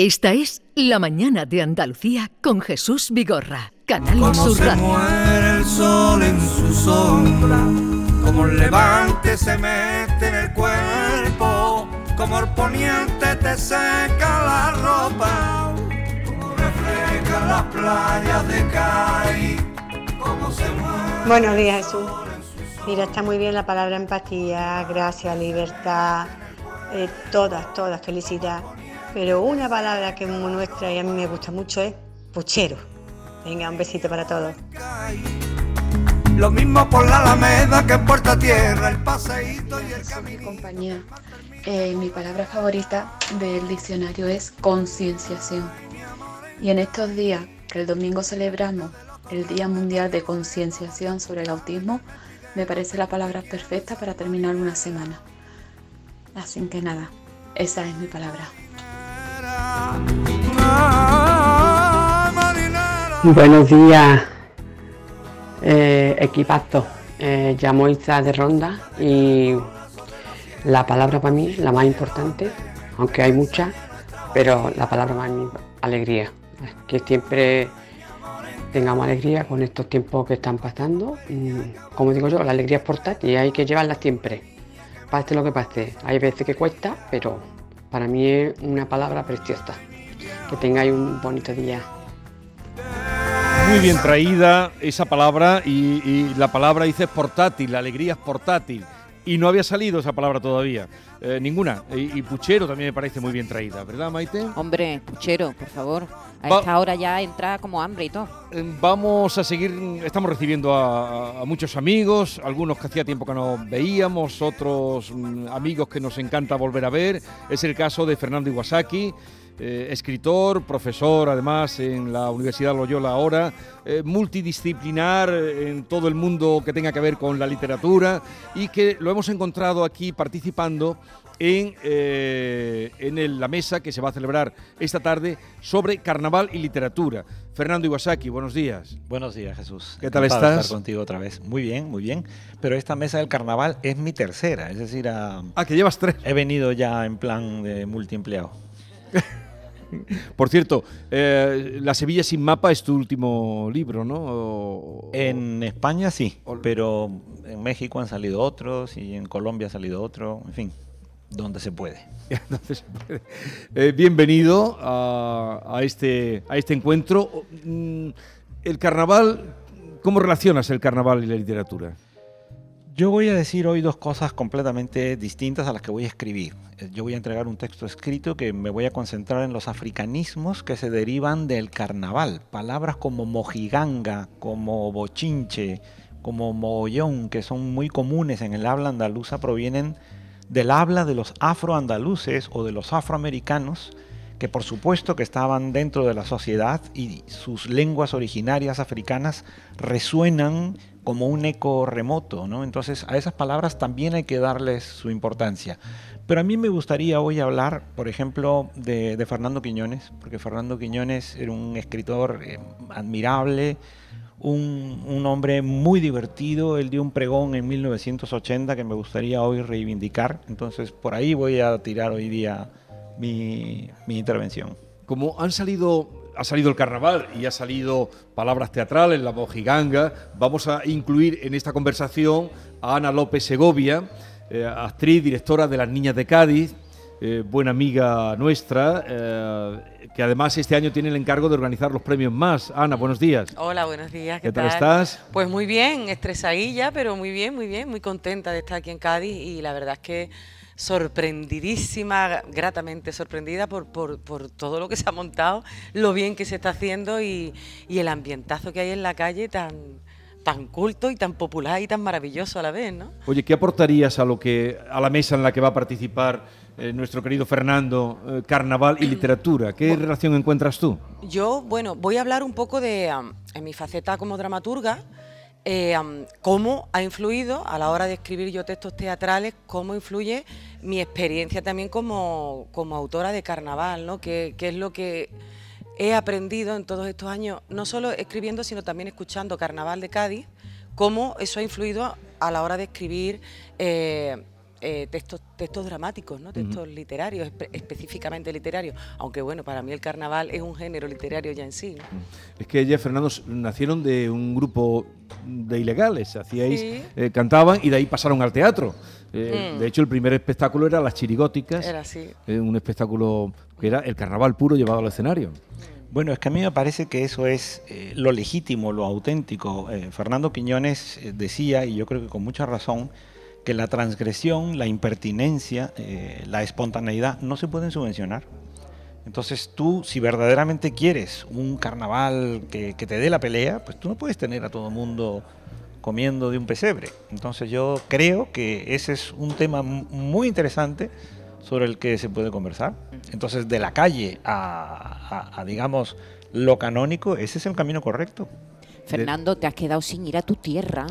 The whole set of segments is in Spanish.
Esta es La Mañana de Andalucía con Jesús Vigorra, Canal Como Sur se Radio. muere el sol en su sombra, como el levante se mete en el cuerpo, como el poniente te seca la ropa, como refleja las playas de Cádiz, como se muere. Buenos días, Jesús. Mira, está muy bien la palabra empatía, gracia, libertad, eh, todas, todas, felicidad. Pero una palabra que es muy nuestra y a mí me gusta mucho es puchero. Venga, un besito para todos. Lo mismo por la Alameda que en Puerta Tierra, el paseíto y el camino. compañía. Eh, mi palabra favorita del diccionario es concienciación. Y en estos días, que el domingo celebramos el Día Mundial de Concienciación sobre el Autismo, me parece la palabra perfecta para terminar una semana. Así que nada, esa es mi palabra. Buenos días, eh, equipazo. Eh, llamo Isa de Ronda y la palabra para mí, la más importante, aunque hay muchas, pero la palabra para mí, alegría. Que siempre tengamos alegría con estos tiempos que están pasando. Mm, Como digo yo, la alegría es portátil y hay que llevarla siempre. Pase lo que pase. Hay veces que cuesta, pero para mí es una palabra preciosa. Que tengáis un bonito día. Muy bien traída esa palabra y, la palabra dice portátil, la alegría es portátil. Y no había salido esa palabra todavía, eh, ninguna. Y, y puchero también me parece muy bien traída, ¿verdad, Maite? Hombre, puchero, por favor. A Va- esta hora ya entra como hambre y todo. Eh, Vamos a seguir, estamos recibiendo a, a muchos amigos, algunos que hacía tiempo que no veíamos, otros mm, amigos que nos encanta volver a ver. Es el caso de Fernando Iwasaki, eh, escritor, profesor además en la Universidad Loyola ahora, eh, multidisciplinar en todo el mundo que tenga que ver con la literatura y que lo hemos encontrado aquí participando en, eh, en el- la mesa que se va a celebrar esta tarde sobre carnaval y literatura. Fernando Iwasaki, buenos días. Buenos días, Jesús. ¿Qué tal Encantado estás? estar contigo otra vez. Muy bien, muy bien. Pero esta mesa del carnaval es mi tercera, es decir, a- Ah, que llevas tres. he venido ya en plan de multiempleado. Por cierto, eh, La Sevilla sin mapa es tu último libro, ¿no? O- En España sí, pero en México han salido otros y en Colombia ha salido otro, en fin, donde se puede. Eh, bienvenido a, a este, a este encuentro. Mm, El carnaval, ¿cómo relacionas el carnaval y la literatura? Yo voy a decir hoy dos cosas completamente distintas a las que voy a escribir. Eh, Yo voy a entregar un texto escrito que me voy a concentrar en los africanismos que se derivan del carnaval. Palabras como mojiganga, como bochinche, como mogollón, que son muy comunes en el habla andaluza, provienen del habla de los afroandaluces o de los afroamericanos, que por supuesto que estaban dentro de la sociedad y sus lenguas originarias africanas resuenan como un eco remoto, ¿no? Entonces a esas palabras también hay que darles su importancia. Pero a mí me gustaría hoy hablar, por ejemplo, de, Fernando Quiñones, porque Fernando Quiñones era un escritor eh, admirable, un, un hombre muy divertido. Él dio un pregón en 1980 que me gustaría hoy reivindicar. Entonces por ahí voy a tirar hoy día mi, mi intervención. Como han salido, ha salido el carnaval y ha salido palabras teatrales, la mojiganga, vamos a incluir en esta conversación a Ana López Segovia, eh, actriz, directora de Las Niñas de Cádiz, eh, buena amiga nuestra, eh, que además este año tiene el encargo de organizar los premios más. Ana, buenos días. Hola, buenos días. ¿Qué, ¿Qué tal estás? Pues muy bien, estresadilla, pero muy bien, muy bien, muy contenta de estar aquí en Cádiz y la verdad es que sorprendidísima, gratamente sorprendida por, por, por todo lo que se ha montado, lo bien que se está haciendo y, y el ambientazo que hay en la calle tan, tan culto y tan popular y tan maravilloso a la vez, ¿no? Oye, ¿qué aportarías a lo que a la mesa en la que va a participar eh, nuestro querido Fernando, eh, carnaval y literatura? ¿Qué relación encuentras tú? Yo, bueno, voy a hablar un poco de, en mi faceta como dramaturga, eh, cómo ha influido a la hora de escribir yo textos teatrales, cómo influye mi experiencia también como, como autora de carnaval, ¿no? Que, que es lo que he aprendido en todos estos años, no solo escribiendo, sino también escuchando Carnaval de Cádiz, cómo eso ha influido a la hora de escribir eh, eh, textos, textos dramáticos, ¿no? textos literarios, espe- específicamente literarios. Aunque bueno, para mí el carnaval es un género literario ya en sí. ¿no? Es que ella, Fernando, nacieron de un grupo de ilegales, hacíais, Sí. eh, cantaban y de ahí pasaron al teatro. Eh, Mm. De hecho, el primer espectáculo era Las Chirigóticas, Era así. eh, un espectáculo que era el carnaval puro llevado al escenario. Bueno, es que a mí me parece que eso es eh, lo legítimo, lo auténtico. Eh, Fernando Quiñones decía, y yo creo que con mucha razón, que la transgresión, la impertinencia, eh, la espontaneidad no se pueden subvencionar. Entonces tú, si verdaderamente quieres un carnaval que, te dé la pelea, pues tú no puedes tener a todo el mundo comiendo de un pesebre. Entonces yo creo que ese es un tema mu- muy interesante sobre el que se puede conversar. Entonces de la calle a, a- a, digamos, lo canónico, ese es el camino correcto. Fernando, te has quedado sin ir a tu tierra.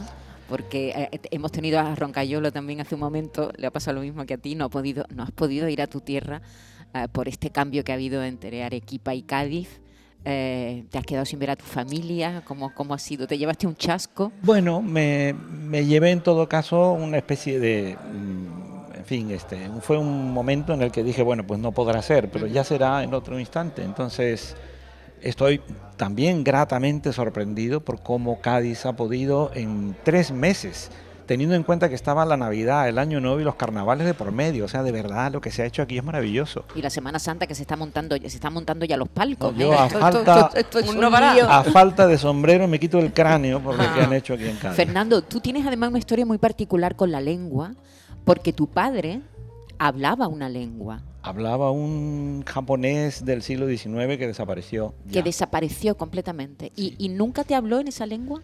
Porque eh, hemos tenido a Roncayolo también hace un momento, le ha pasado lo mismo que a ti, no, ha podido, no has podido ir a tu tierra eh, por este cambio que ha habido entre Arequipa y Cádiz. Eh, te has quedado sin ver a tu familia, ¿cómo, cómo ha sido? ¿Te llevaste un chasco? Bueno, me, me llevé en todo caso una especie de, mm, en fin, este, fue un momento en el que dije, bueno, pues no podrá ser, pero ya será en otro instante. Entonces, estoy también gratamente sorprendido por cómo Cádiz ha podido en tres meses, teniendo en cuenta que estaba la Navidad, el Año Nuevo y los carnavales de por medio. O sea, de verdad, lo que se ha hecho aquí es maravilloso. Y la Semana Santa que se está montando, se están montando ya los palcos. No, yo ¿eh? a falta- esto- esto no. A falta de sombrero me quito el cráneo por lo que han hecho aquí en Cádiz. Fernando, tú tienes además una historia muy particular con la lengua, porque tu padre hablaba una lengua Hablaba un japonés del siglo XIX que desapareció. que ya. desapareció completamente. ¿Y, y nunca te habló en esa lengua?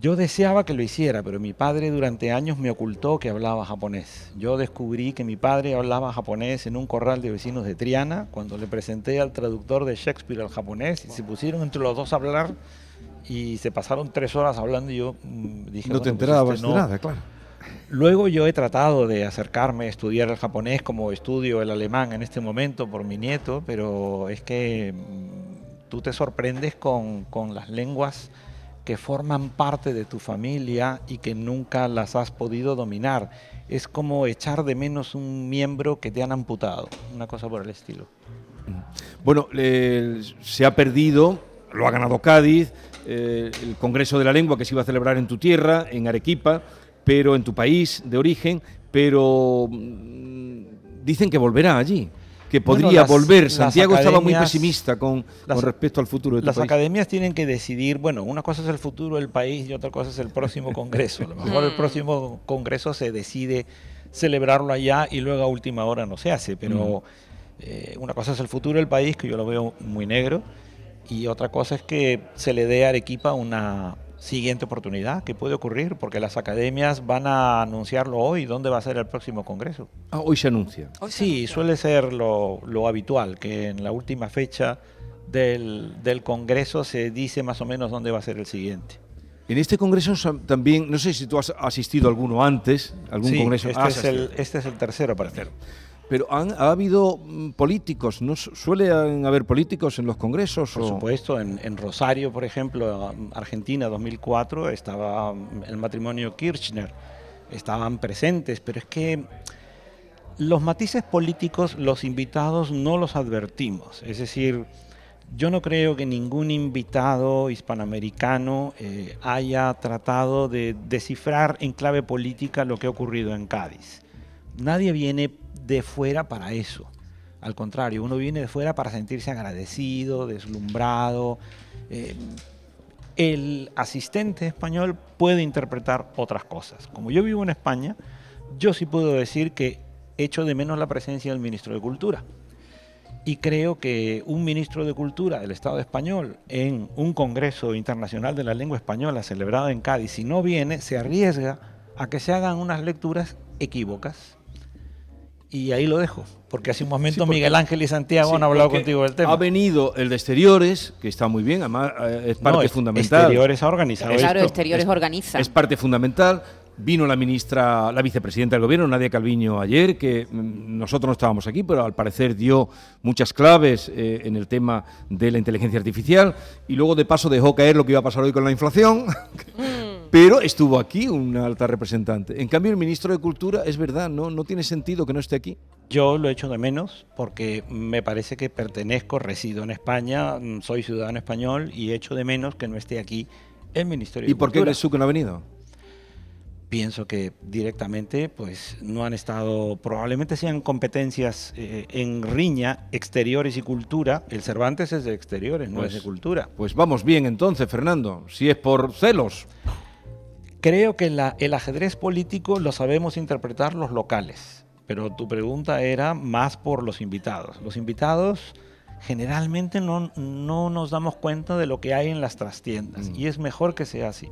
Yo deseaba que lo hiciera, pero mi padre durante años me ocultó que hablaba japonés. Yo descubrí que mi padre hablaba japonés en un corral de vecinos de Triana, cuando le presenté al traductor de Shakespeare al japonés, y se pusieron entre los dos a hablar y se pasaron tres horas hablando y yo mm, dije... no te bueno, pues enterabas este de no- nada, claro. Luego yo he tratado de acercarme a estudiar el japonés como estudio el alemán en este momento por mi nieto, pero es que mm, tú te sorprendes con, con las lenguas que forman parte de tu familia y que nunca las has podido dominar. Es como echar de menos un miembro que te han amputado, una cosa por el estilo. Bueno, eh, se ha perdido, lo ha ganado Cádiz, eh, el Congreso de la Lengua que se iba a celebrar en tu tierra, en Arequipa, pero en tu país de origen, pero mm, dicen que volverá allí, que Bueno, podría las- volver. Santiago estaba muy pesimista con, las- con respecto al futuro de tu Las país. academias tienen que decidir, bueno, una cosa es el futuro del país y otra cosa es el próximo congreso. A lo mejor el próximo congreso se decide celebrarlo allá y luego a última hora no se hace, pero eh, una cosa es el futuro del país, que yo lo veo muy negro, y otra cosa es que se le dé a Arequipa una siguiente oportunidad, que puede ocurrir, porque las academias van a anunciarlo hoy, dónde va a ser el próximo congreso. Ah, hoy se anuncia. Hoy se Sí, anuncia. suele ser lo, lo habitual, que en la última fecha del, del Congreso se dice más o menos dónde va a ser el siguiente. En este congreso también, no sé si tú has asistido a alguno antes, algún Sí, congreso. este, Ah, es el, este es el tercero para mí. Pero han, ha habido mm, políticos, ¿no su- suelen haber políticos en los congresos? Por o- supuesto, en, en Rosario, por ejemplo, Argentina 2004, estaba mm, el matrimonio Kirchner, estaban presentes, pero es que los matices políticos, los invitados no los advertimos. Es decir, yo no creo que ningún invitado hispanoamericano eh, haya tratado de descifrar en clave política lo que ha ocurrido en Cádiz. Nadie viene de fuera para eso. Al contrario, uno viene de fuera para sentirse agradecido, deslumbrado. Eh, el asistente español puede interpretar otras cosas. Como yo vivo en España, yo sí puedo decir que echo de menos la presencia del ministro de Cultura. Y creo que un ministro de Cultura del Estado español en un Congreso Internacional de la Lengua Española celebrado en Cádiz, si no viene, se arriesga a que se hagan unas lecturas equívocas. Y ahí lo dejo, porque hace un momento Miguel Ángel y Santiago Sí, han hablado contigo del tema. Ha venido el de exteriores, que está muy bien, además eh, es parte No, es- fundamental. Exteriores ha organizado claro, esto. Exteriores es- organiza. Es parte fundamental. Vino la ministra, la vicepresidenta del gobierno, Nadia Calviño, ayer, que mm, nosotros no estábamos aquí, pero al parecer dio muchas claves eh, en el tema de la inteligencia artificial y luego de paso dejó caer lo que iba a pasar hoy con la inflación. pero estuvo aquí una alta representante. En cambio, el ministro de Cultura, es verdad, no, no tiene sentido que no esté aquí. Yo lo echo de menos porque me parece que pertenezco, resido en España, mm, soy ciudadano español y echo de menos que no esté aquí el Ministerio ¿Y de por qué crees tú que no ha venido? Pienso que directamente pues no han estado, probablemente sean competencias eh, en riña, exteriores y cultura. El Cervantes es de exteriores, no Pues- es de cultura. Pues vamos bien entonces, Fernando, si es por celos. Creo que la- el ajedrez político lo sabemos interpretar los locales, pero tu pregunta era más por los invitados. Los invitados generalmente no, no nos damos cuenta de lo que hay en las trastiendas y es mejor que sea así.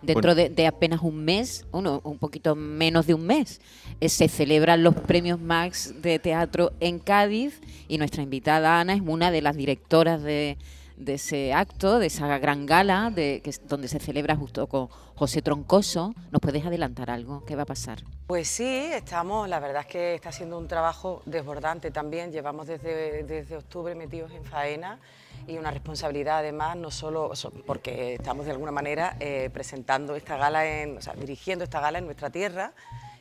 Dentro de, de apenas un mes, uno, un poquito menos de un mes, eh, se celebran los premios Max de teatro en Cádiz y nuestra invitada Ana es una de las directoras de, de ese acto, de esa gran gala, de, que donde se celebra justo con José Troncoso. ¿Nos puedes adelantar algo? ¿Qué va a pasar? Pues sí, estamos, la verdad es que está siendo un trabajo desbordante también. Llevamos desde, desde octubre metidos en faena y una responsabilidad además, no solo so- porque estamos de alguna manera eh, presentando esta gala, en, o sea, dirigiendo esta gala en nuestra tierra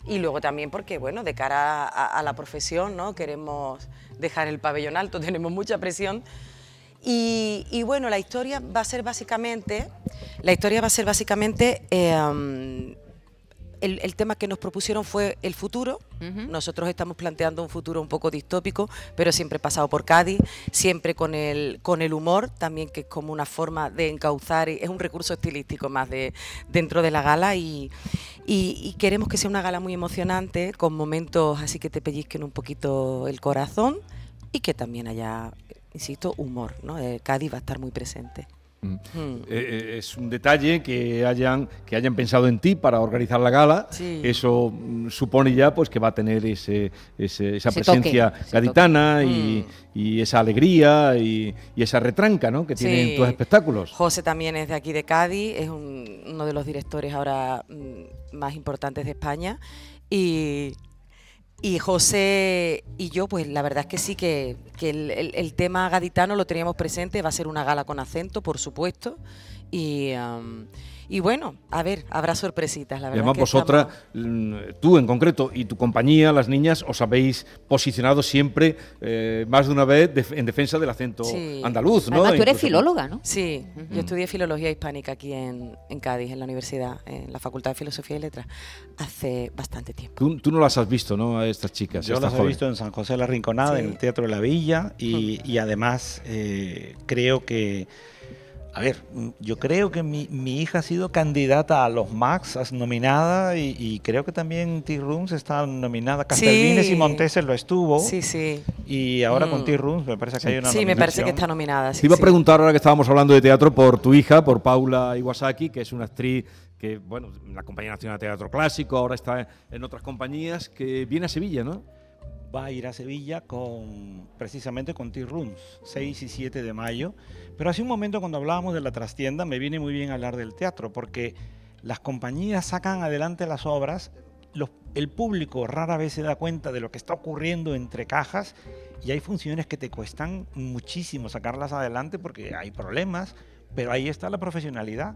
y luego también porque, bueno, de cara a la profesión, ¿no? Queremos dejar el pabellón alto, tenemos mucha presión. Y, y bueno, la historia va a ser básicamente, la historia va a ser básicamente eh, um, el, el tema que nos propusieron fue el futuro. Nosotros estamos planteando un futuro un poco distópico, pero siempre pasado por Cádiz, siempre con el, con el humor, también que es como una forma de encauzar, es un recurso estilístico más de, dentro de la gala y, y- y queremos que sea una gala muy emocionante, con momentos así que te pellizquen un poquito el corazón y que también haya, insisto, humor. ¿no? Eh, Cádiz va a estar muy presente. Mm. Mm. Eh, eh, es un detalle que hayan, que hayan pensado en ti para organizar la gala. Sí. Eso mm, supone ya pues que va a tener ese, ese- esa Ese presencia gaditana toque. y, y esa alegría y, y esa retranca ¿no? que tienen Sí. tus espectáculos. José también es de aquí de Cádiz, es un- uno de los directores ahora mm, más importantes de España. Y, y José y yo, pues la verdad es que sí que, que el, el- el tema gaditano lo teníamos presente, va a ser una gala con acento, por supuesto. Y, am, y bueno, a ver, habrá sorpresitas, la Y verdad. además que vosotras, estamos- mm, tú en concreto y tu compañía, las niñas, os habéis posicionado siempre eh, más de una vez def- en defensa del acento Sí. andaluz, ¿no? Además, tú eres Incluso- filóloga, ¿no? Sí, Ujú. yo estudié filología hispánica aquí en, en Cádiz, en la universidad, en la Facultad de Filosofía y Letras, hace bastante tiempo. Tú, tú no las has visto, ¿no? A estas chicas. Yo estas las he visto en San José de la Rinconada, Sí. en el Teatro de la Villa, y, y además eh, creo que, a ver, mm, yo creo que mi, mi hija ha sido candidata a los Max, nominada, y, y creo que también Tea Rooms está nominada. Castelvines Sí. y Monteses lo estuvo, Sí, sí. y ahora con Mm. Tea Rooms me parece que hay una Sí, me parece que está nominada. sí, Te iba sí. a preguntar ahora que estábamos hablando de teatro por tu hija, por Paula Iwasaki, que es una actriz que, bueno, en la Compañía Nacional de Teatro Clásico, ahora está en otras compañías, que viene a Sevilla, ¿no? Va a ir a Sevilla con precisamente con Tea Rooms, 6 y 7 de mayo. Pero hace un momento cuando hablábamos de la trastienda me viene muy bien hablar del teatro porque las compañías sacan adelante las obras, el público rara vez se da cuenta de lo que está ocurriendo entre cajas y hay funciones que te cuestan muchísimo sacarlas adelante porque hay problemas, pero ahí está la profesionalidad.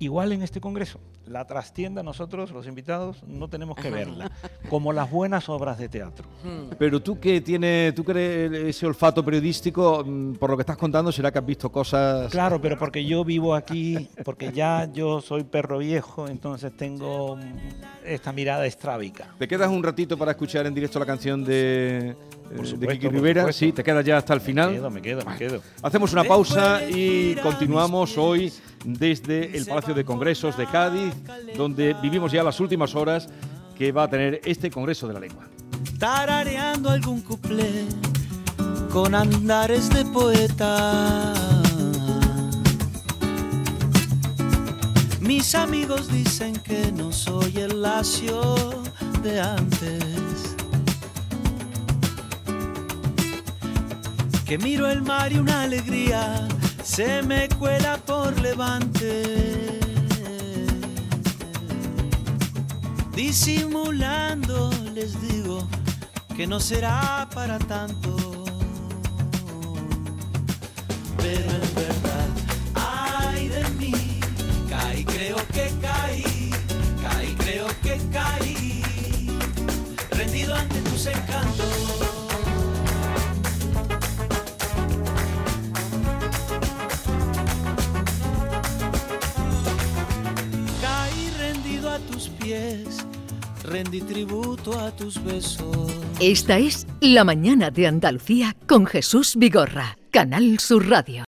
Igual en este congreso, la trastienda nosotros, los invitados, no tenemos que verla, como las buenas obras de teatro. Mm. Pero tú que tienes, tú que ese olfato periodístico, mm, por lo que estás contando, será que has visto cosas. Claro, pero porque yo vivo aquí, porque ya yo soy perro viejo, entonces tengo esta mirada estrábica. ¿Te quedas un ratito para escuchar en directo la canción de, Por de supuesto, Kiki por Rivera? Sí, te quedas ya hasta el Me final. quedo, me quedo, me quedo. Hacemos una pausa y continuamos hoy desde el Palacio de Congresos de Cádiz, donde vivimos ya las últimas horas que va a tener este Congreso de la Lengua. tarareando algún cuplé con andares de poeta. Mis amigos dicen que no soy el lacio de antes. Que miro el mar y una alegría se me cuela por levante. Disimulando les digo que no será para tanto. Pero rendí tributo a tus besos. Esta es La Mañana de Andalucía con Jesús Vigorra, Canal Sur Radio.